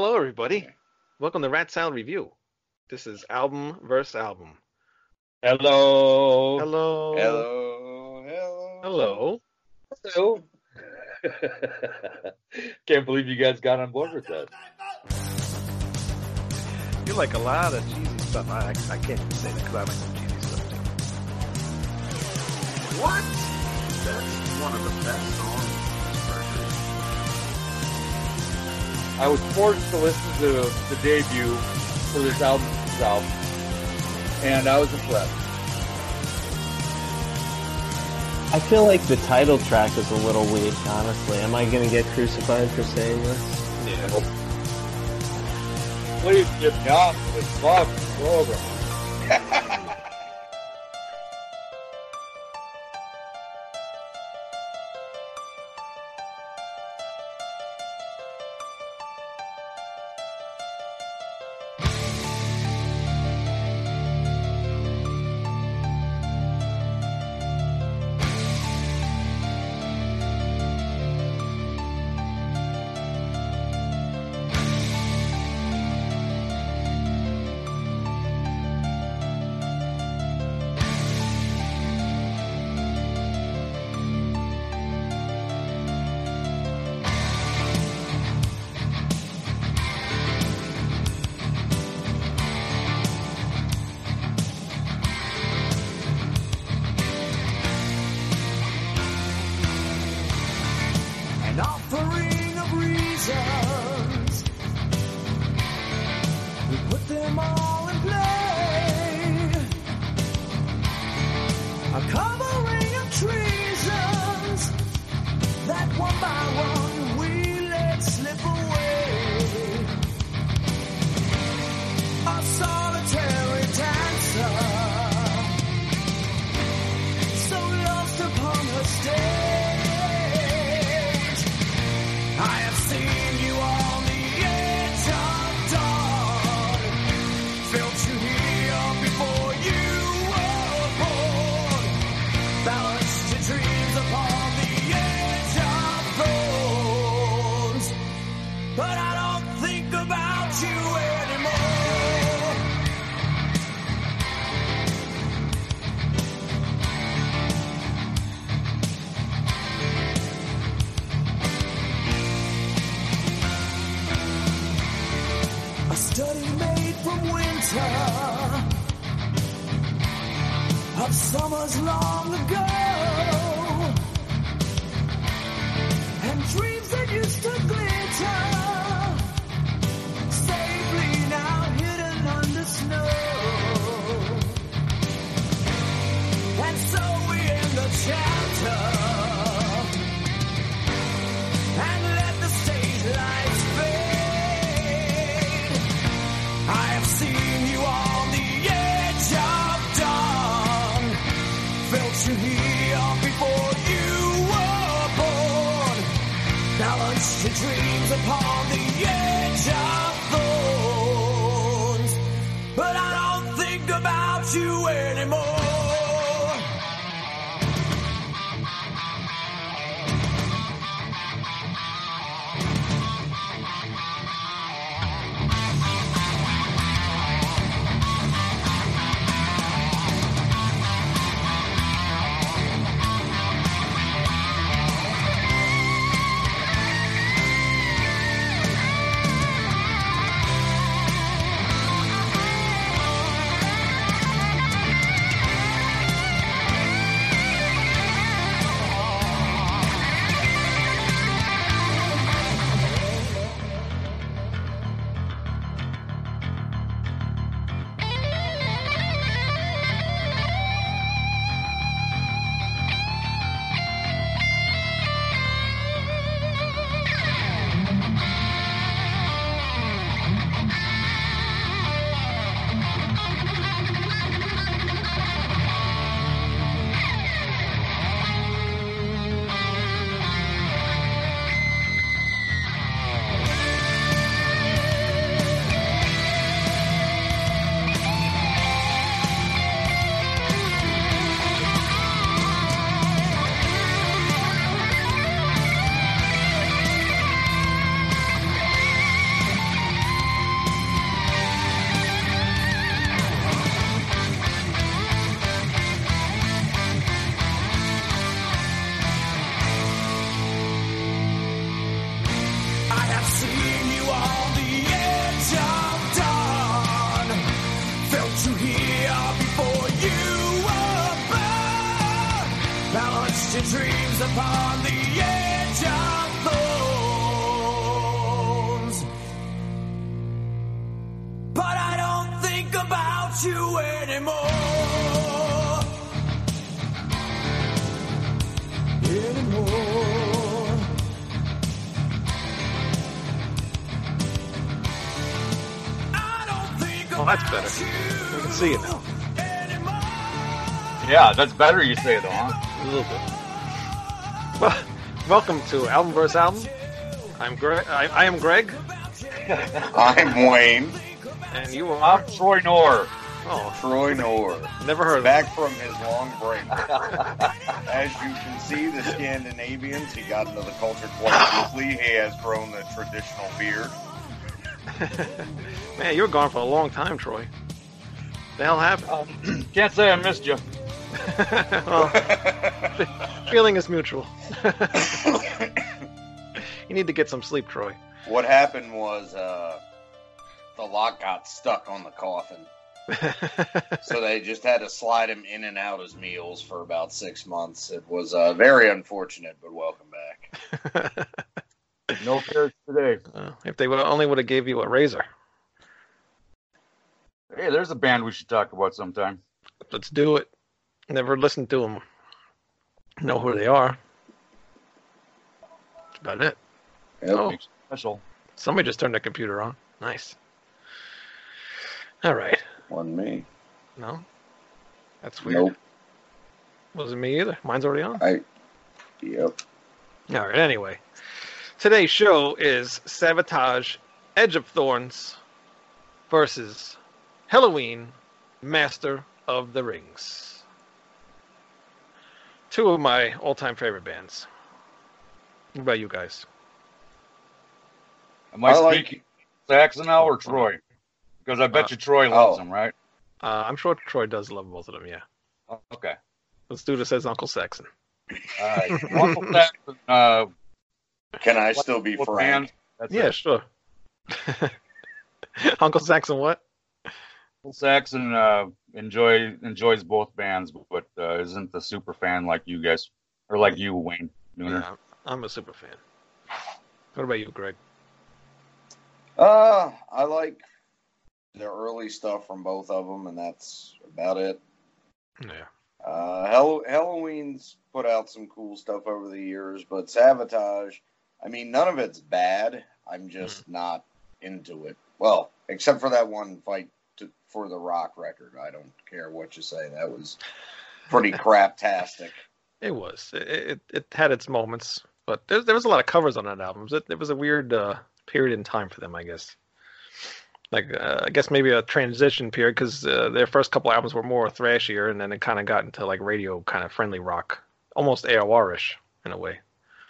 Hello, everybody. Welcome to Rat Salad Review. This is album versus album. Hello. Hello. Hello, hello. Hello. Hello. Can't believe you guys got on board with that. You like a lot of cheesy stuff. I, I, I can't even say that because I like some cheesy stuff too. What? That's one of the best songs I was forced to listen to the debut for this album itself, and I was impressed. I feel like the title track is a little weak, honestly. Am I going to get crucified for saying this? Yeah. Please get me off this fucking program. upon the edge of thorns. But I don't think about you anymore. Anymore. I Oh, that's better. you can see it now. Yeah, that's better you say it though, huh? A little bit. Well, welcome to Album vs. Album. I'm Greg. I, I am Greg, I'm Wayne. and you are. I'm Troy Nor. Oh, Troy Nor. never heard of him. Back from his long break. As you can see, the Scandinavians, he got into the culture quite quickly. He has grown the traditional beard. Man, you were gone for a long time, Troy. The hell happened? Um, can't say I missed you. Well, feeling is mutual. you need to get some sleep, Troy. what happened was uh, the lock got stuck on the coffin. So they just had to slide him in and out as meals for about six months. It was uh, very unfortunate, but welcome back. No cares today. Uh, if they would only would have gave you a razor. Hey, there's a band we should talk about sometime. Let's do it. Never listened to them. Know who they are. That's about it. Yep. Oh, Special. somebody just turned their computer on. Nice. All right. Wasn't me. No, that's weird. Nope. Wasn't me either. Mine's already on. I. Yep. All right. Anyway, today's show is Savatage, Edge of Thorns versus Helloween, Master of the Rings. Two of my all-time favorite bands. What about you guys? Am I, I like- speaking Saxon now or Troy? Because I bet Uh, you Troy loves oh. them, right? Uh, I'm sure Troy does love both of them. Yeah. Okay. Let's do this as Uncle Saxon. All right. Uncle Saxon, uh, Can I still be what frank? yeah, it. sure. Uncle Saxon, what? Uncle Saxon uh, enjoy enjoys both bands, but uh, isn't the super fan like you guys or like you, Wayne Nooner. Yeah, I'm a super fan. What about you, Greg? Uh, I like the early stuff from both of them, and that's about it. Yeah. Uh, Hall- Helloween's put out some cool stuff over the years, but Savatage, I mean, none of it's bad. I'm just not into it. Well, except for that one fight to, for the Rock record. I don't care what you say. That was pretty craptastic. It was. It, it, it had its moments, but there, there was a lot of covers on that album. It, it was a weird uh, period in time for them, I guess. Like, uh, I guess maybe a transition period because uh, their first couple albums were more thrashier, and then it kind of got into like radio kind of friendly rock, almost AOR-ish in a way.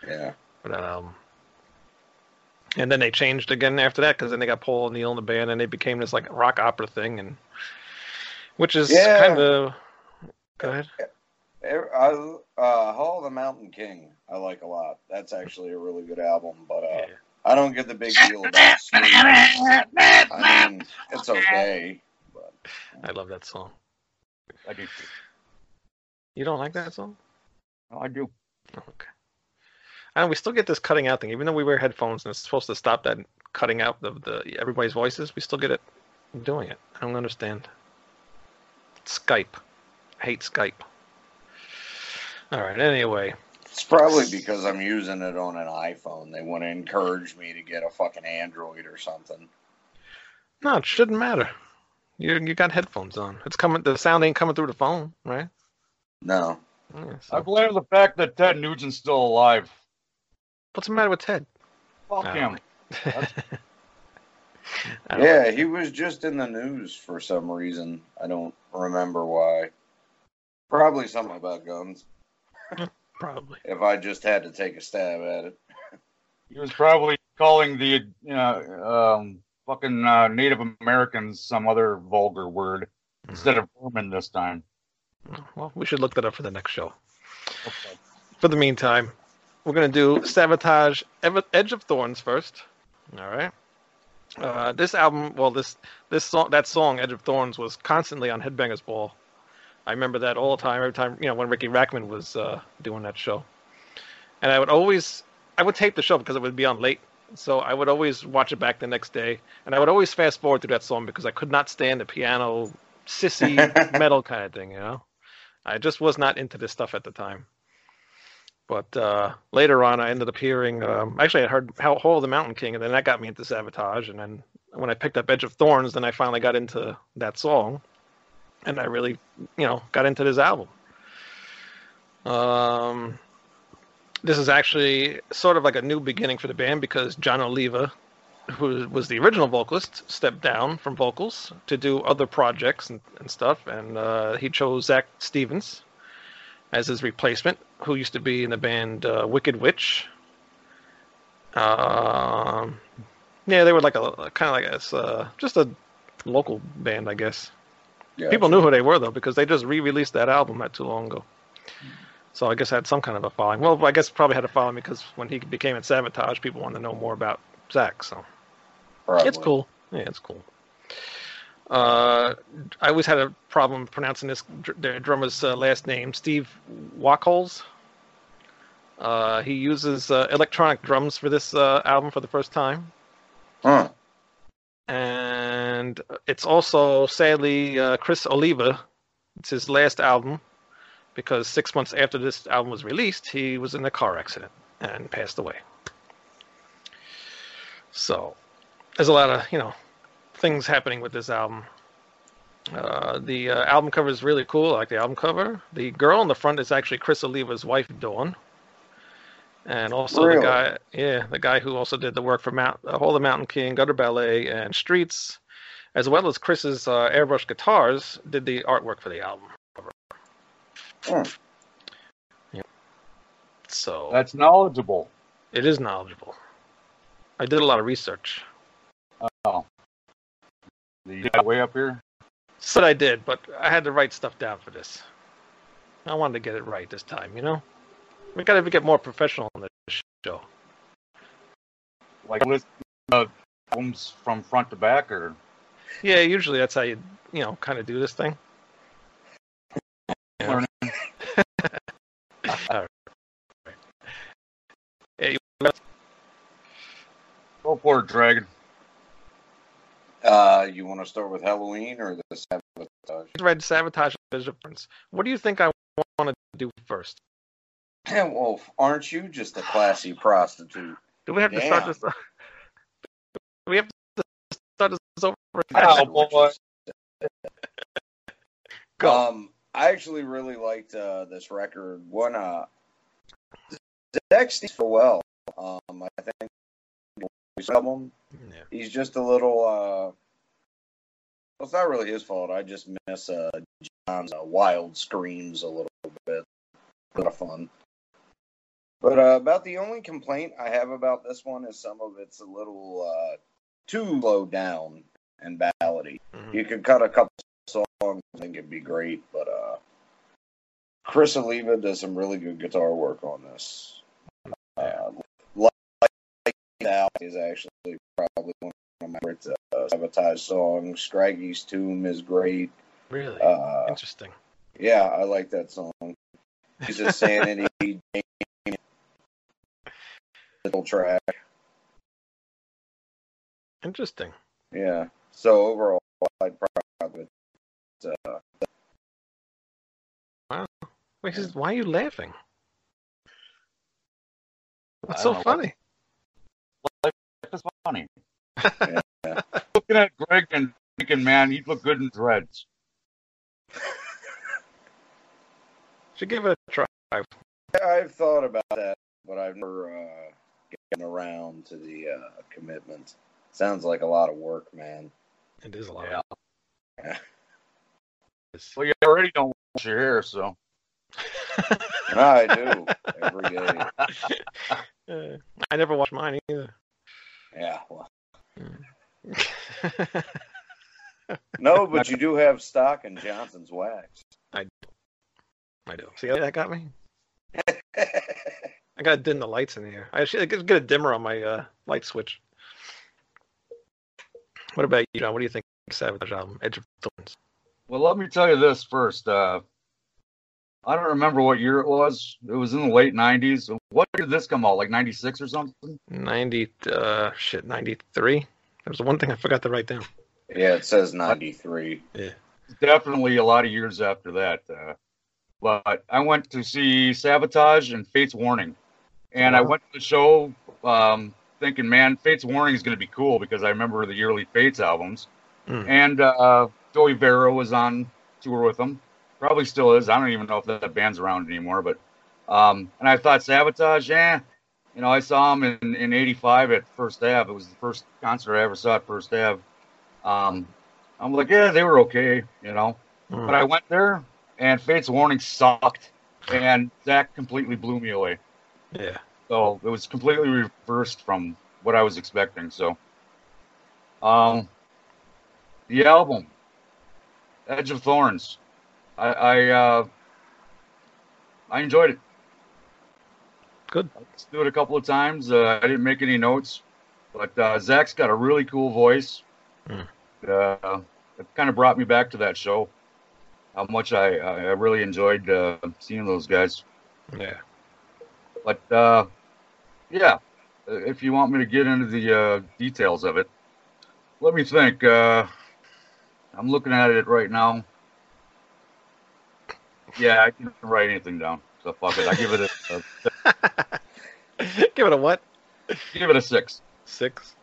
Yeah. But um, and then they changed again after that because then they got Paul O'Neill in the band, and they became this like rock opera thing, and which is Yeah. kind of. Go ahead. I, uh, Hall of the Mountain King, I like a lot. That's actually a really good album, but uh, Yeah. I don't get the big deal about Scream. I mean, it's okay, but I love that song. I do. You don't like that song? Oh, I do. Okay. I know we still get this cutting out thing, even though we wear headphones and it's supposed to stop that cutting out of the everybody's voices. We still get it doing it. I don't understand. Skype. I hate Skype. All right. Anyway, it's probably because I'm using it on an iPhone. They want to encourage me to get a fucking Android or something. no, it shouldn't matter. You you got headphones on. It's coming. The sound ain't coming through the phone, right? No. Yeah, I blame the fact that Ted Nugent's still alive. What's the matter with Ted? Fuck I him. don't I Yeah, he was just in the news for some reason. I don't remember why. Probably something about guns. Probably. If I just had to take a stab at it. He was probably calling the uh, um, fucking uh, Native Americans some other vulgar word instead of vermin this time. Well, we should look that up for the next show. Okay. For the meantime, we're gonna do Savatage Edge of Thorns first. All right. Uh, this album, well, this this song, that song Edge of Thorns was constantly on Headbangers Ball. I remember that all the time. Every time, you know, when Riki Rachtman was uh, doing that show. and I would always I would tape the show because it would be on late. So I would always watch it back the next day, and I would always fast forward through that song because I could not stand the piano sissy metal kind of thing. You know, I just was not into this stuff at the time. But uh, later on, I ended up hearing. Um, actually, I heard How Hall of the Mountain King, and then that got me into Savatage. And then when I picked up Edge of Thorns, then I finally got into that song, and I really, you know, got into this album. Um, this is actually sort of like a new beginning for the band because Jon Oliva, who was the original vocalist, stepped down from vocals to do other projects and, and stuff, and uh, he chose Zak Stevens as his replacement, who used to be in the band uh, Wicked Wytch. Um, yeah, they were like a kind of like a, uh, just a local band, I guess. Yeah. People knew who they were though because they just re-released that album not too long ago. So I guess had some kind of a following. Well, I guess probably had a following because when he became at Savatage, people wanted to know more about Zak. So Probably. it's cool. Yeah, it's cool. Uh, I always had a problem pronouncing this dr- drummer's uh, last name, Steve Wacholz. Uh, he uses uh, electronic drums for this uh, album for the first time, Huh. and it's also sadly uh, Criss Oliva. It's his last album because six months after this album was released, he was in a car accident and passed away. So there's a lot of you know things happening with this album. Uh, the uh, album cover is really cool. I like the album cover. The girl on the front is actually Criss Oliva's wife, Dawn, and also Really? the guy, yeah, the guy who also did the work for Mount, uh, Hall of the Mountain King, Gutter Ballet, and Streets, as well as Criss's uh, airbrush guitars, did the artwork for the album. Hmm. So That's knowledgeable. it is knowledgeable. I did a lot of research. The way up here? So I did, but I had to write stuff down for this. I wanted to get it right this time, you know? We gotta get more professional on this show. Like list uh, albums from front to back or Yeah, usually that's how you, you know, kind of do this thing. Yeah. All right. You Go for it, Dragon. Uh, you want to start with Halloween or the Savatage? read Savatage and Difference. What do you think I want to do first? Yeah, well, aren't you just a classy prostitute? Do we have to start this? Do we have to start this over? Oh, boy. Go. Um, I actually really liked uh, this record. One, uh, Zak Steve so well. Um, I think his album. Yeah. He's just a little. Uh, well, it's not really his fault. I just miss uh, Jon's uh, wild screams a little bit. A lot of fun. But uh, about the only complaint I have about this one is some of it's a little uh, too low down and ballady. Mhm. You could cut a couple songs, I think it'd be great. But uh, Criss Oliva does some really good guitar work on this. Uh, like Out is actually probably one of my favorite uh, Savatage songs. Scraggy's Tomb is great. Really Uh, interesting. yeah, I like that song. He's a sanity little track. Interesting. Yeah. So overall, I'd probably uh, Wait, why are you laughing? What's so what- funny? That's funny. Yeah. Looking at Greg and thinking, man, he'd look good in dreads. Should give it a try. I've thought about that, but I've never uh, gotten around to the uh, commitment. Sounds like a lot of work, man. It is a lot. Yeah. Of Well, you already don't wash your hair, so. No, I do every day. Uh, I never wash mine either. Yeah. Well, no, but you do have stock in Johnson's wax. I do. See how that got me? I gotta dim the lights in here. I should get a dimmer on my uh, light switch. What about you, John? What do you think of Savage album, Edge of Thorns? Well, let me tell you this first. Uh, I don't remember what year it was. It was in the late '90s. What year did this come out? Like '96 or something? 90, uh, shit, 93. There's one thing I forgot to write down. Yeah, it says 93. Yeah, Definitely a lot of years after that. Uh, but I went to see Savatage and Fates Warning, and I went to the show um, thinking, man, Fates Warning is going to be cool because I remember the yearly Fates albums, Mm. and uh, Joey Vera was on tour with them. Probably still is. I don't even know if that band's around anymore. But um, and I thought Savatage, yeah, you know, I saw them in in '85 at First Ave. It was the first concert I ever saw at First Ave. Um, I'm like, yeah, they were okay, you know. Mm. But I went there, and Fates Warning sucked, and that completely blew me away. Yeah. So it was completely reversed from what I was expecting. So, um, the album, Edge of Thorns, I I, uh, I enjoyed it. Good. I listened to it a couple of times. Uh, I didn't make any notes, but uh, Zak's got a really cool voice. Hmm. Uh, it kind of brought me back to that show. How much I I I really enjoyed uh, seeing those guys. Yeah. But uh, yeah, if you want me to get into the uh, details of it, let me think. Uh, I'm looking at it right now. Yeah, I can write anything down. So fuck it. I give it a, a Give it a what? give it a six. Six.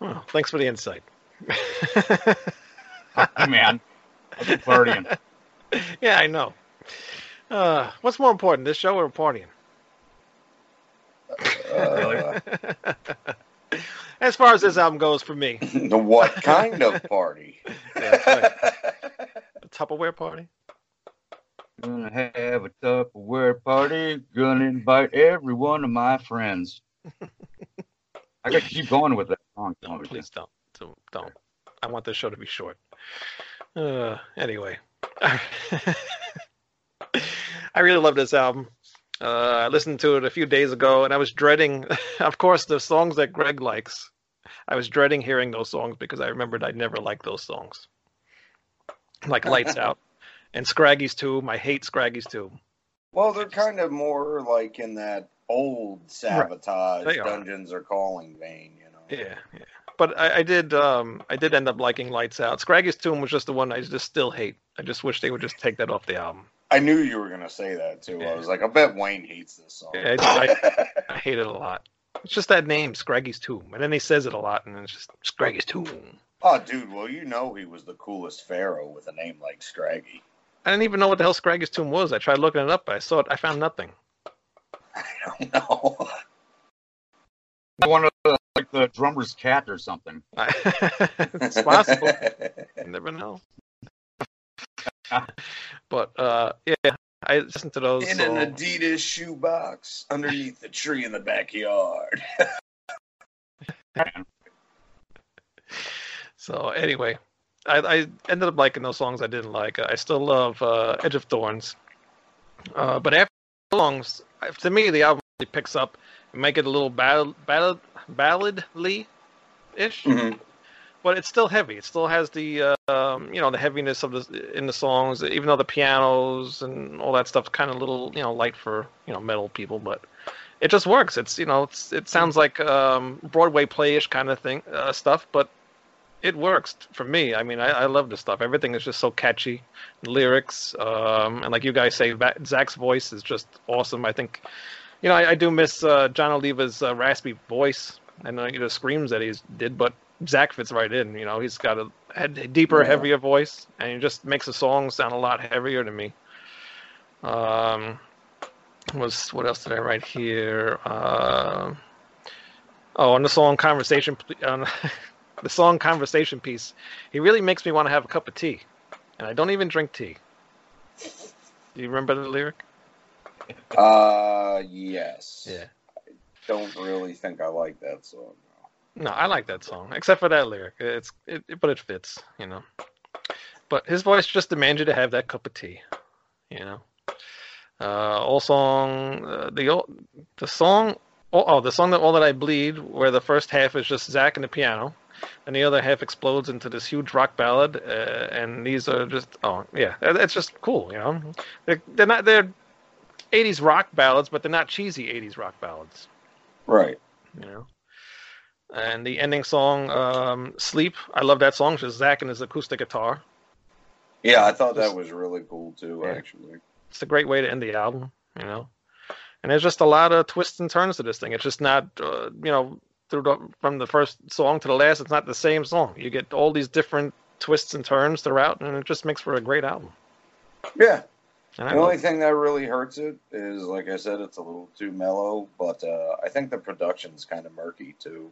Well, thanks for the insight. Hey, man, I've been partying. yeah, I know. Uh, what's more important, this show or partying? Uh, as far as this album goes for me, the what kind of party? Yeah, that's a Tupperware party. Gonna have a Tupperware party. Gonna invite every one of my friends. I got to keep going with that song. No, please don't. Don't. don't. I want this show to be short. Uh, anyway, I really love this album. Uh, I listened to it a few days ago, and I was dreading, of course, the songs that Greg likes. I was dreading hearing those songs because I remembered I'd never liked those songs, like Lights Out and Scraggy's Tomb. I hate Scraggy's Tomb. Well, they're kind of more like in that old Savatage are. dungeons are calling vein, you know. Yeah, yeah. But I, I did, um, I did end up liking Lights Out. Scraggy's Tomb was just the one I just still hate. I just wish they would just take that off the album. I knew you were gonna say that too. I was like, I bet Wayne hates this song. Yeah, I, I hate it a lot. It's just that name, Scraggy's Tomb, and then he says it a lot, and it's just Scraggy's Tomb. oh, dude, well, you know he was the coolest pharaoh with a name like Scraggy. I didn't even know what the hell Scraggy's Tomb was. I tried looking it up, but I saw it. I found nothing. I don't know. One of the, like the drummer's cat or something. I, it's possible. You never know. but uh, yeah, I listened to those. in an songs. Adidas shoebox underneath the tree in the backyard. So anyway, I, I ended up liking those songs I didn't like. I still love uh, Edge of Thorns, uh, but after the songs, to me the album really picks up and make it a little ballad, ballad, balladly ish. Mhm. But it's still heavy. It still has the um, you know the heaviness of the in the songs, even though the pianos and all that stuff's kind of little you know light for you know metal people, but it just works. It's you know it's, it sounds like um, Broadway playish kind of thing uh, stuff, but it works for me. I mean, I, I love this stuff. Everything is just so catchy. Lyrics, um, and like you guys say, Zak's voice is just awesome. I think, you know, I, I do miss uh, Jon Oliva's uh, raspy voice and uh, you know, the screams that he did, but Zak fits right in. You know, he's got a, a deeper, Yeah. heavier voice, and he just makes the song sound a lot heavier to me. Um, was what else did I write here? Uh, oh, on the song "Conversation," on the song "Conversation" piece, he really makes me want to have a cup of tea, and I don't even drink tea. Do you remember the lyric? Uh, yes. Yeah. Don't really think I like that song. No, I like that song, except for that lyric. It's it, it- but it fits, you know. But his voice just demands you to have that cup of tea, you know. Uh, all song, uh, the the song, oh, oh, the song that all that I bleed, where the first half is just Zak and the piano, and the other half explodes into this huge rock ballad. Uh, and these are just oh yeah, it's just cool. You know, they're, they're not they're 80s rock ballads, but they're not cheesy 80s rock ballads. Right. You know. And the ending song, um, "Sleep," I love that song. It's just Zak and his acoustic guitar. Yeah, I thought that was really cool too. Yeah. Actually. it's a great way to end the album, you know. And there's just a lot of twists and turns to this thing. It's just not, uh, you know, through the, from the first song to the last, it's not the same song. You get all these different twists and turns throughout, and it just makes for a great album. Yeah. And The only thing that really hurts it is, like I said, it's a little too mellow. But uh, I think the production's kind of murky too.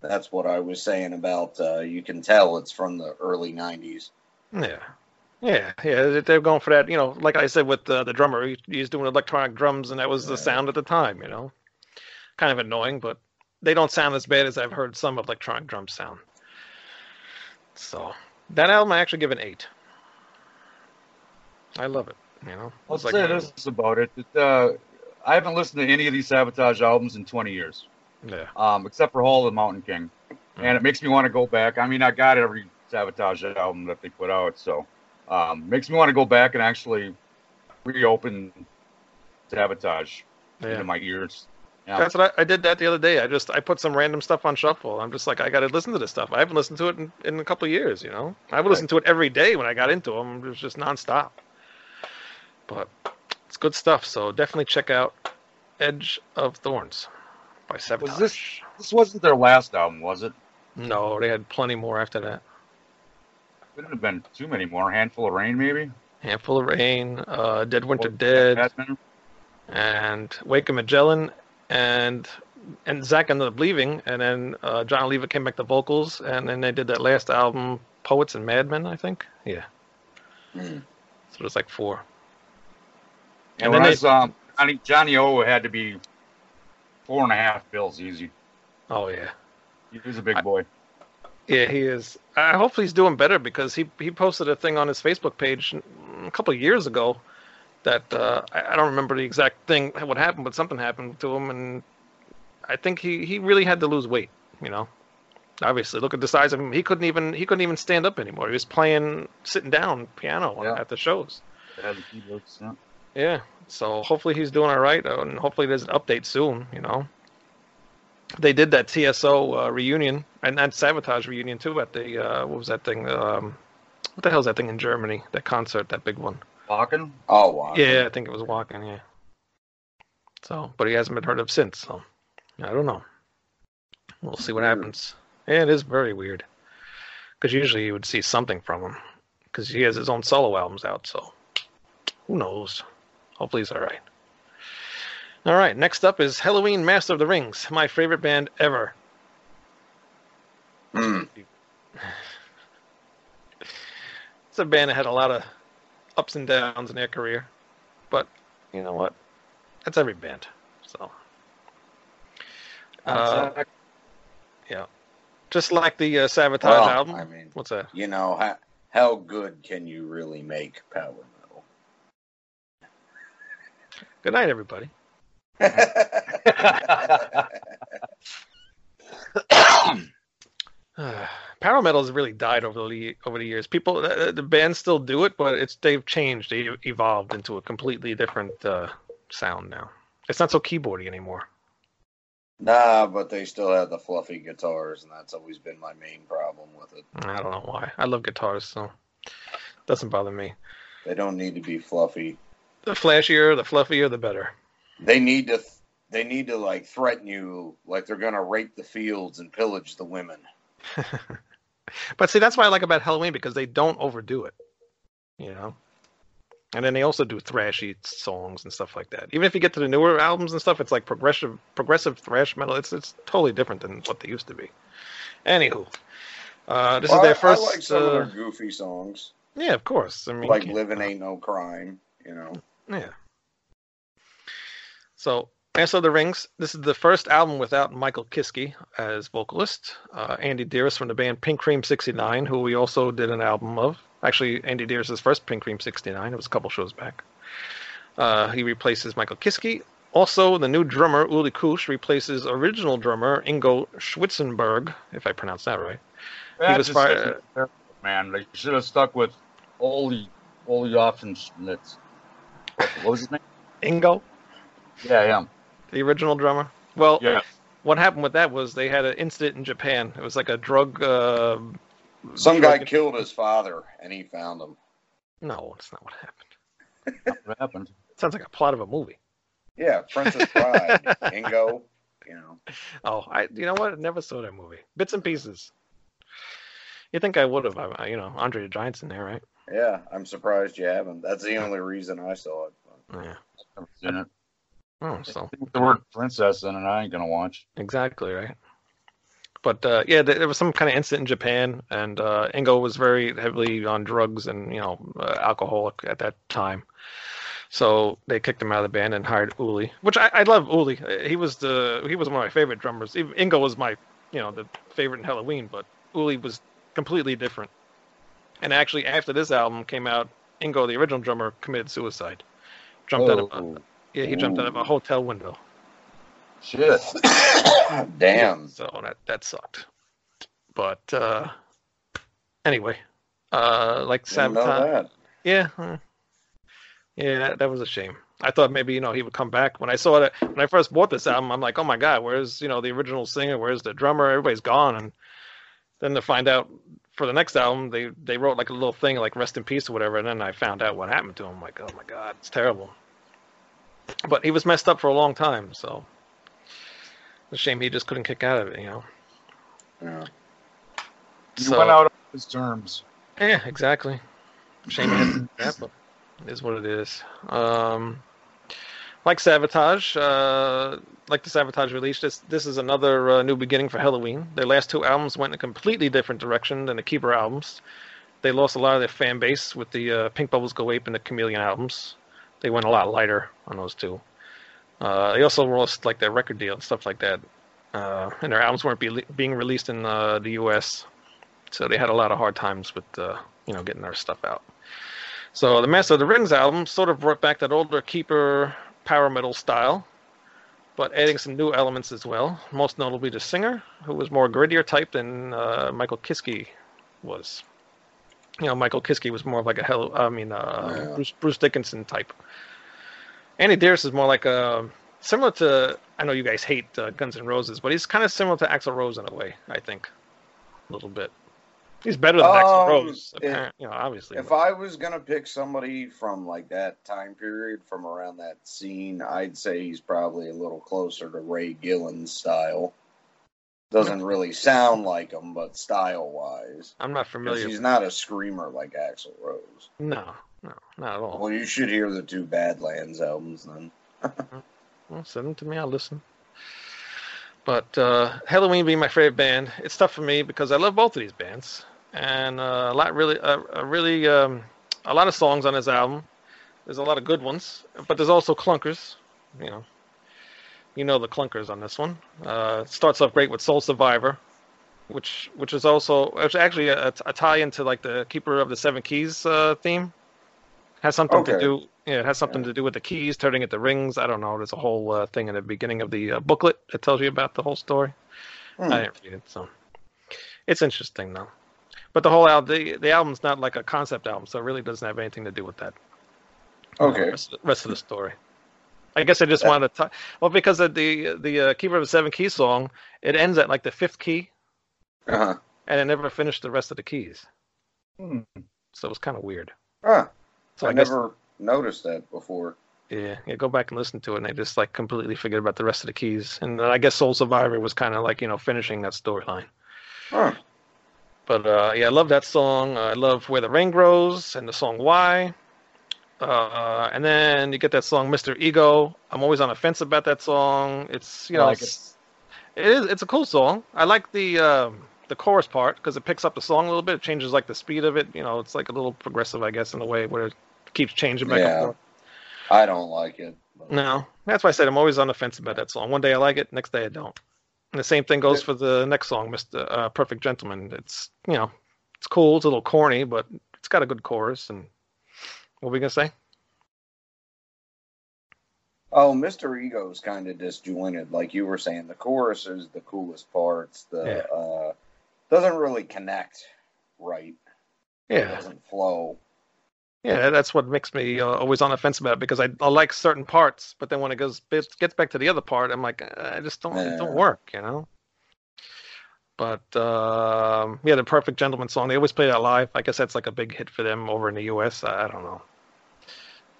That's what I was saying about. Uh, you can tell it's from the early '90s. yeah, yeah, yeah. They're going for that, you know. Like I said with uh, the drummer, he, he's doing electronic drums, and that was the Right. sound at the time, you know. Kind of annoying, but they don't sound as bad as I've heard some electronic drums sound. So that album, I actually give an eight. I love it. You know, I'll like say my- this about it. uh, I haven't listened to any of these Savatage albums in 20 years, Yeah, um, except for Hall of the Mountain King. And it makes me want to go back. I mean, I got every Savatage album that they put out, so um, makes me want to go back and actually reopen Savatage yeah. into my ears. Yeah. That's what I, I did that the other day. I just I put some random stuff on shuffle. I'm just like I got to listen to this stuff. I haven't listened to it in, in a couple years. You know, I would listen to it every day when I got into them. It was just nonstop. But it's good stuff. So definitely check out Edge of Thorns by Savatage. this- This wasn't their last album, was it? No, they had plenty more after that. Couldn't have been too many more. Handful of Rain, maybe. Handful of Rain, uh, Dead Winter Dead, Batman. and Wake of Magellan, and and Zak ended up leaving, and then uh, Jon Oliva came back to vocals, and then they did that last album, Poets and Madmen, I think. Yeah, Hmm. so it was like four. And, And then I they- saw him, Johnny, Johnny O had to be four and a half bills easy. Oh yeah, He's a big boy. yeah, he is. I hope he's doing better because he he posted a thing on his Facebook page a couple of years ago that uh, I, I don't remember the exact thing what happened, but something happened to him, and I think he he really had to lose weight. You know, obviously look at the size of him. He couldn't even he couldn't even stand up anymore. He was playing sitting down piano Yeah. at the shows. The keyboards, yeah. Yeah. So hopefully he's doing all right, and hopefully there's an update soon. You know, they did that TSO uh, reunion and that Savatage reunion too at the uh, what was that thing? Um, what the hell's that thing in Germany? That concert, that big one. Wacken? Oh wow. Yeah, I think it was Wacken. Yeah. So, but he hasn't been heard of since. So, I don't know. We'll see what happens. Yeah, it is very weird. Because usually you would see something from him. Because he has his own solo albums out. So, who knows? Hopefully he's all right. All right. Next up is Helloween Master of the Rings, my favorite band ever. Hmm. It's a band that had a lot of ups and downs in their career, but you know what? That's every band. So, uh, Contact. just like the uh, Savatage Well, album. I mean, What's that? you know how how good can you really make power metal? Good night, everybody. Power metal has really died over the over the years. People, uh, the bands still do it, but it's they've changed. They evolved into a completely different uh, sound now. It's not so keyboardy anymore. nah, but they still have the fluffy guitars, and that's always been my main problem with it. I don't know why. I love guitars, so it doesn't bother me. They don't need to be fluffy. The flashier, the fluffier, the better. They need to. They need to like threaten you, like they're gonna rape the fields and pillage the women. but see, that's what I like about Helloween because they don't overdo it. You know. And then they also do thrashy songs and stuff like that. Even if you get to the newer albums and stuff, it's like progressive, progressive thrash metal. It's it's totally different than what they used to be. Anywho, uh, this Well, is their first. I like some of uh, their goofy songs, yeah, of course. I mean, like "Living Ain't No Crime." You know. Yeah. So, Master of the Rings. This is the first album without Michael Kiske as vocalist. Uh, Andi Deris from the band Pink Cream 69, who we also did an album of. Actually, Andi Deris's first Pink Cream 69. It was a couple shows back. Uh, he replaces Michael Kiske. Also, the new drummer Uli Kusch replaces original drummer Ingo Schwichtenberg, if I pronounce that right. That was just fi- man. They should have stuck with Oli Oli Offenschnitz. What was his name? Ingo, Yeah, him. The original drummer. Well, Yeah. what happened with that was they had an incident in Japan. It was like a drug. Uh, Some guy drug- killed his father, and he found him. No, that's not what happened. What happened? sounds like a plot of a movie. Yeah, Princess Bride, Ingo. You know, Oh, I. You know what? I never saw that movie. Bits and pieces. You think I would have? I, you know, Andre the Giant's in there, right? yeah, I'm surprised you haven't. That's the only reason I saw it. Yeah. Never seen it. Oh, so The word princess in it, I ain't gonna watch. exactly right. But uh, yeah, there, there was some kind of incident in Japan, and uh, Ingo was very heavily on drugs and you know uh, alcoholic at that time. So they kicked him out of the band and hired Uli, which I, I love Uli. Uh, He was the he was one of my favorite drummers. Ingo was my you know the favorite in Helloween, but Uli was completely different. And actually, after this album came out, Ingo, the original drummer, committed suicide. Jumped out of a, Oh, yeah, he jumped out of a hotel window. Shit. damn. So that that sucked. But uh anyway, uh like Didn't sabotage. that. Yeah. huh. Yeah, that, that was a shame. I thought maybe, you know, he would come back. When I saw that when I first bought this album, I'm like, "Oh my god, where's, you know, the original singer? Where's the drummer? Everybody's gone." And then to find out for the next album, they they wrote like a little thing like rest in peace or whatever, and then I found out what happened to him. I'm like, "Oh my god, it's terrible." But he was messed up for a long time, so it's a shame he just couldn't kick out of it, you know. Yeah. He So- went out on his terms. Yeah, exactly. Shame it had to do that, but it is what it is. Um, like Savatage, uh, like the Savatage release, this this is another uh, new beginning for Helloween. Their last two albums went in a completely different direction than the Keeper albums. They lost a lot of their fan base with the uh, Pink Bubbles Go Ape and the Chameleon albums. They went a lot lighter on those two. Uh, they also lost like their record deal and stuff like that, uh, and their albums weren't be- being released in uh, the U.S. So they had a lot of hard times with uh, you know getting their stuff out. So the Master of the Rings album sort of brought back that older Keeper power metal style, but adding some new elements as well. Most notably the singer, who was more grittier type than uh, Michael Kiske was. You know, Michael Kiske was more of like a hello, I mean, uh, Yeah. Bruce, Bruce Dickinson type. Andi Deris is more like a similar to. I know you guys hate uh, Guns N' Roses, but he's kind of similar to Axl Rose in a way. I think a little bit. He's better than Axl Um, Rose, if- you know, obviously. If but- I was gonna pick somebody from like that time period, from around that scene, I'd say he's probably a little closer to Ray Gillen's style. Doesn't really sound like him, but style wise, I'm not familiar. With he's not a screamer like Axl Rose. No, no, not at all. Well, you should hear the two Badlands albums then. Well, send them to me. I'll listen. But uh, Helloween being my favorite band, it's tough for me because I love both of these bands, and uh, a lot really, uh, uh, really, um, a lot of songs on this album. There's a lot of good ones, but there's also clunkers. You know, you know the clunkers on this one. Uh, starts off great with Soul Survivor, which which is also it's actually a, a tie into like the Keeper of the Seven Keys uh, theme. Has something to do. Yeah, it has something to do with the keys turning into rings. I don't know. There's a whole uh, thing in the beginning of the uh, booklet that tells you about the whole story. Hmm. I didn't read it, so it's interesting though. But the whole album, the, the album's not like a concept album, so it really doesn't have anything to do with that. Okay. Rest, rest of the story. I guess I just wanted to talk. Well, because of the the uh, Keeper of the Seven Keys song, it ends at like the fifth key, Uh-huh. and it never finished the rest of the keys. Hmm. So it was kind of weird. Huh. So I, I, guess never noticed that before. Yeah, yeah, go back and listen to it, and they just like completely forget about the rest of the keys. And then I guess Soul Survivor was kind of like you know finishing that storyline. Huh. But uh, yeah, I love that song. I love Where the Rain Grows and the song Why. Uh, and then you get that song Mr. Ego. I'm always on the fence about that song. It's you know like it's, it is it's a cool song. I like the um, the chorus part because it picks up the song a little bit. It changes like the speed of it. You know, it's like a little progressive, I guess, in a way where it keeps changing back and Yeah. forth. I don't like it. but- No, that's why I said I'm always on the fence about that song. One day I like it, next day I don't. And the same thing goes for the next song, Mr. Uh, Perfect Gentleman. It's you know, it's cool. It's a little corny, but it's got a good chorus. And what were we gonna say? Oh, Mr. Ego's kind of disjointed, like you were saying. The chorus is the coolest parts. The Yeah. uh, doesn't really connect right. Yeah, It Yeah, doesn't flow. yeah, that's what makes me uh, always on the fence about it because I, I like certain parts, but then when it goes gets back to the other part, I'm like, uh, I just don't it don't work, you know. But um, yeah, the Perfect Gentleman song they always play that live. I guess that's like a big hit for them over in the U.S. I, I don't know.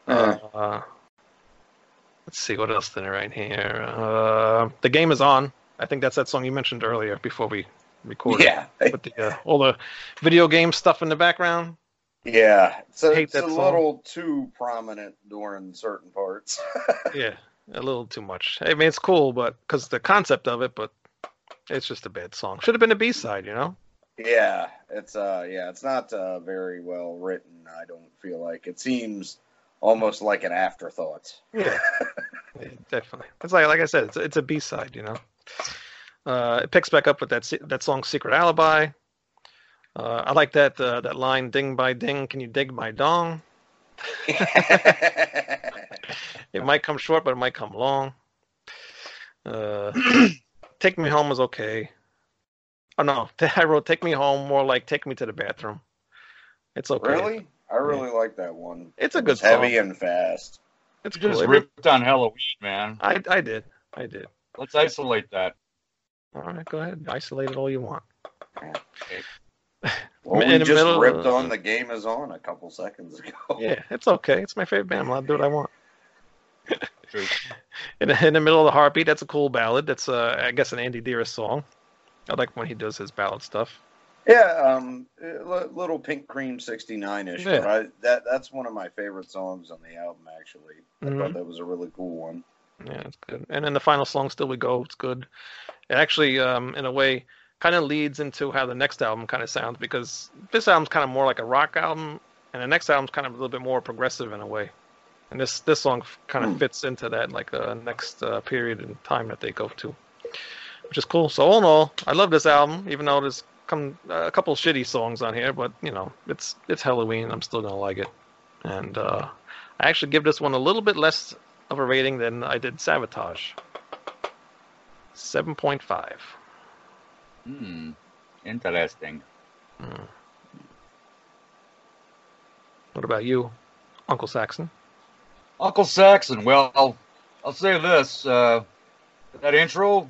Uh, Uh, let's see what else did I write here. Uh, the game is on. I think that's that song you mentioned earlier before we recorded. yeah, With the uh, all the video game stuff in the background. yeah. So Hate it's that a song. little too prominent during certain parts. Yeah, a little too much. I mean, it's cool, but because the concept of it, but it's just a bad song. Should have been a B side, you know. yeah, it's uh, yeah, it's not uh, very well written. I don't feel like it seems almost like an afterthought. Yeah, Yeah, definitely. It's like like I said, it's it's a B side, you know. Uh, it picks back up with that that song "Secret Alibi." Uh, I like that uh, that line "Ding by ding, can you dig my dong?" It might come short, but it might come long. Uh, "Take Me Home" is okay. Oh no, I wrote "Take Me Home" more like "Take Me to the Bathroom." It's okay. really, I really like that one. It's a good It's heavy and fast. It's You cool. just It- ripped on Helloween, man. I I did. I did. Let's isolate that. All right, go ahead. Isolate it all you want. Well, we just middle ripped on the game is on a couple seconds ago. Yeah, it's okay. It's my favorite band. I'll do what I want. In the, in the middle of the heartbeat, that's a cool ballad. That's uh, I guess an Andi Deris song. I like when he does his ballad stuff. Yeah, um, little Pink Cream '69 ish. Yeah. But I, that that's one of my favorite songs on the album. Actually, I Mhm. thought that was a really cool one. Yeah, it's good. And then the final song, "Still We Go," it's good. It actually, um, in a way, kind of leads into how the next album kind of sounds because this album's kind of more like a rock album, and the next album's kind of a little bit more progressive in a way. And this this song kind of Hmm. fits into that like uh, next uh, period in time that they go to, which is cool. So all in all, I love this album, even though there's come uh, a couple shitty songs on here, but you know it's it's Helloween. I'm still gonna like it, and uh, I actually give this one a little bit less of a rating than I did Savatage. Seven point five. Hmm. Interesting. Hmm. What about you, Uncle Saxon? Uncle Saxon. Well, I'll, I'll say this: uh, that intro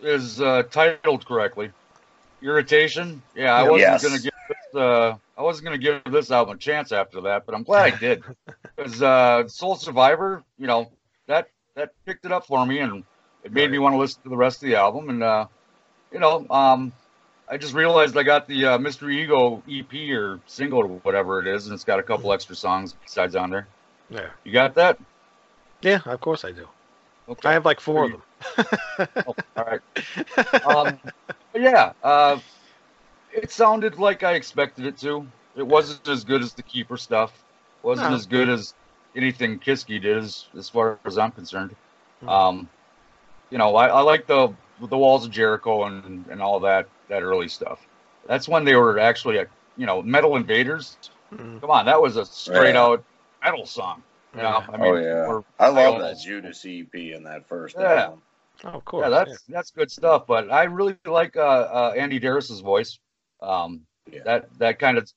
is uh, titled correctly. Irritation. Yeah, I wasn't Yes. gonna give this. Uh, I wasn't gonna give this album a chance after that, but I'm glad I did because uh, Soul Survivor. You know that that picked it up for me, and it made me want to listen to the rest of the album. And uh, you know, um, I just realized I got the uh, Mr. Ego EP or single or whatever it is, and it's got a couple extra songs besides on there. Yeah. You got that? Yeah, of course I do. Okay. I have like four of them. Oh, all right. Um, yeah, uh, it sounded like I expected it to. It wasn't as good as the Keeper stuff. wasn't No. as good as anything Kiske did, as, as far as I'm concerned. Hmm. Um, you know, I, I like the the Walls of Jericho and, and all that that early stuff. That's when they were actually, a, you know, Metal Invaders. Mm, Come on, that was a straight Yeah. out metal song. You know, I mean, oh yeah, I love that Judas EP in that first Yeah. album. Oh, of course. yeah, that's that's good stuff. But I really like uh, uh, Andi Deris's voice. Um, Yeah. That that kind of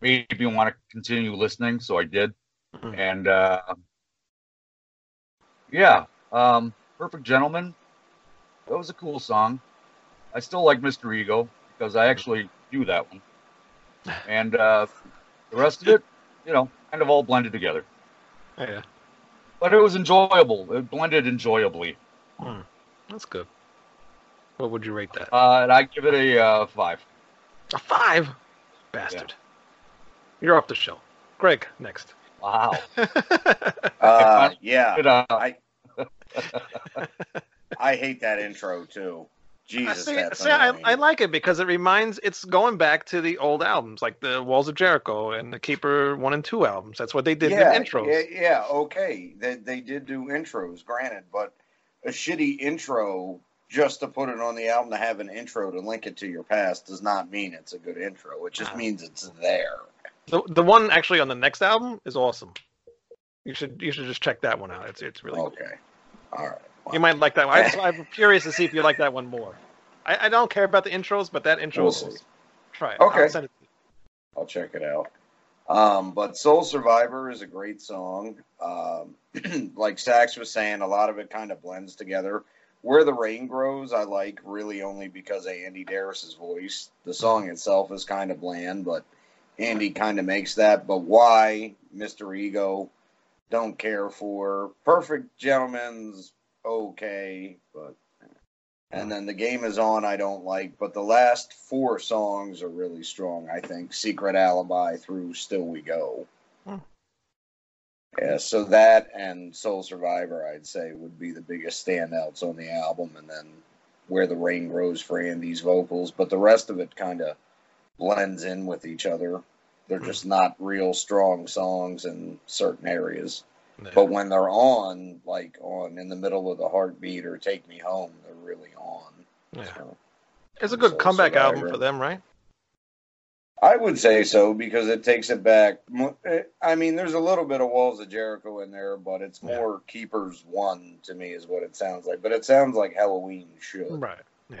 made me want to continue listening, so I did. Mhm. And uh, yeah, um, Perfect Gentleman. That was a cool song. I still like Mr. Ego because I actually do that one. And uh, the rest of it, you know, kind of all blended together. yeah. But it was enjoyable. It blended enjoyably. Hmm. That's good. What would you rate that? Uh, and I give it a uh, five. A five? Bastard. You're off the show. Greg, next. Wow. Uh, yeah, I I hate that intro too. Jesus, see, that's see, I. I like it because it reminds it's going back to the old albums like the Walls of Jericho and the Keeper one and two albums. That's what they did yeah, in intros. Yeah, yeah, okay. They they did do intros, granted, but a shitty intro just to put it on the album to have an intro to link it to your past does not mean it's a good intro. It just Ah. means it's there. The the one actually on the next album is awesome. You should you should just check that one out. It's it's really. Okay. All right. You might like that one. I I'm curious to see if you like that one more. I, I don't care about the intros, but that intro, We'll see. try it. Okay. I'll it. I'll check it out. Um, but Soul Survivor is a great song. Um, like Sax was saying, a lot of it kind of blends together. Where the Rain Grows, I like really only because of Andi Deris's voice. The song itself is kind of bland, but Andi kind of makes that. But why, Mr. Ego, don't care for. Perfect Gentleman's okay, but. And then the game is on, I don't like, but the last four songs are really strong, I think. Secret Alibi through Still We Go. Hmm. Yeah, so that and Soul Survivor, I'd say, would be the biggest standouts on the album, and then Where the Rain Grows for Andi's vocals. But the rest of it kind of blends in with each other. They're just not real strong songs in certain areas. But when they're on, like on in the middle of the heartbeat or Take Me Home, really on. Yeah. So, It's a good Soul comeback album for them, right? I would say so because it takes it back. Eh, I mean, there's a little bit of Walls of Jericho in there, but it's Yeah. more Keepers One to me, is what it sounds like. But it sounds like Helloween should. Right. Yeah.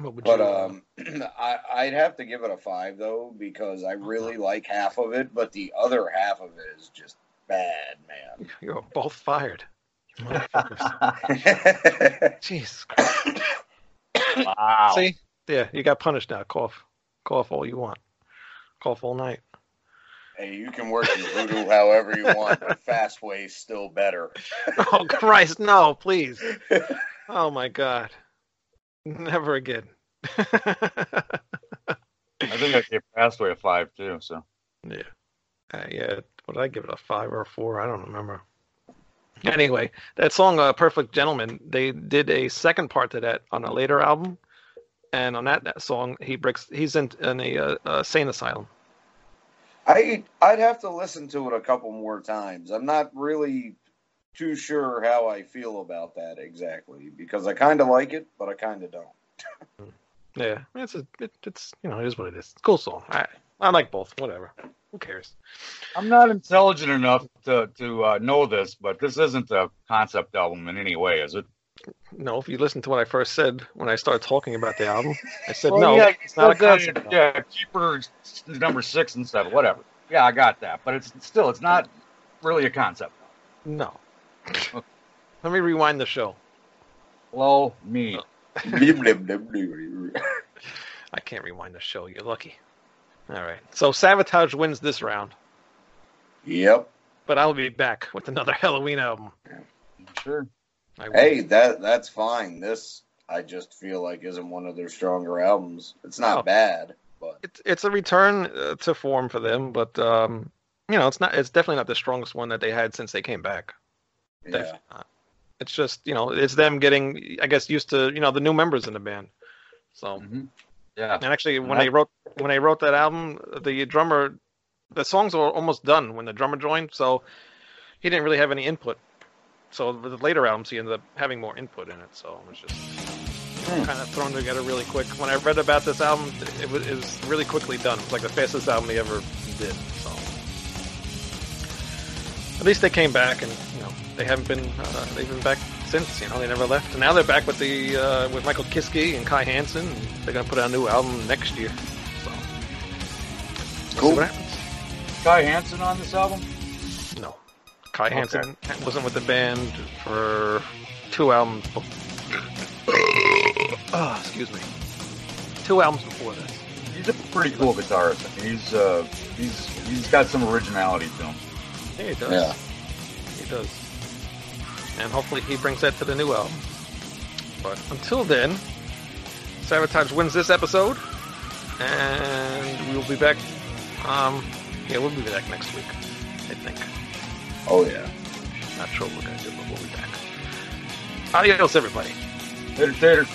Would But uh, um, I, I'd have to give it a five though because I really like half of it, but the other half of it is just bad, man. you're both fired. You motherfuckers. Jeez. Wow. See? Yeah, you got punished now. Cough. Cough all you want. Cough all night. hey, you can work your voodoo however you want, but Fastway's still better. Oh Christ, no, please. Oh my God. Never again. I think I gave Fastway a five too. So Yeah. Uh, yeah. What did I give it? A five or a four? I don't remember. Anyway, that song, uh, "Perfect Gentleman," they did a second part to that on a later album, and on that, that song, he breaks. He's in, in a uh, uh, sane asylum. I I'd have to listen to it a couple more times. I'm not really too sure how I feel about that exactly because I kind of like it, but I kind of don't. Yeah, it's a, it, it's you know, it is what it is. It's a cool song. I I like both. Whatever. Who cares? I'm not intelligent enough to to uh, know this, but this isn't a concept album in any way, is it? No, if you listen to what I first said when I started talking about the album, I said Well, no, yeah, it's not a it says, uh, concept. album. Yeah, Keeper number six and seven, whatever. Yeah, I got that, but it's still it's not really a concept. No. Let me rewind the show. Blow me. I can't rewind the show. You're lucky. All right. So Savatage wins this round, yep. but I'll be back with another Helloween album. Sure. Hey, that that's fine. This I just feel like isn't one of their stronger albums. It's not Oh. bad, but it's it's a return uh, to form for them, but um, you know, it's not. It's definitely not the strongest one that they had since they came back. yeah. Definitely not. It's just you know, it's them getting, I guess, used to you know the new members in the band. So hmm Yeah. and actually, when they wrote when I wrote that album, the drummer, the songs were almost done when the drummer joined, so he didn't really have any input. So the later albums, he ended up having more input in it. So it was just Hmm. kind of thrown together really quick. When I read about this album, it was, it was really quickly done. It was like the fastest album he ever did. So at least they came back, and you know they haven't been uh, they've been back since. You know they never left, and now they're back with the uh, with Michael Kiske and Kai Hansen. And they're gonna put out a new album next year. So we'll Cool. see what happens. Kai Hansen on this album? No, Kai Okay. Hansen wasn't with the band for two albums. Oh, excuse me. Two albums before this. He's a pretty cool guitarist. I mean, he's uh he's he's got some originality to him. Yeah, he does. Yeah. He does. And hopefully he brings that to the new album. But until then, Savatage wins this episode, and we'll be back. Um, yeah, we'll be back next week. I think. Oh yeah. Not sure what we're gonna do, but we'll be back. Adios, everybody. Later, tater.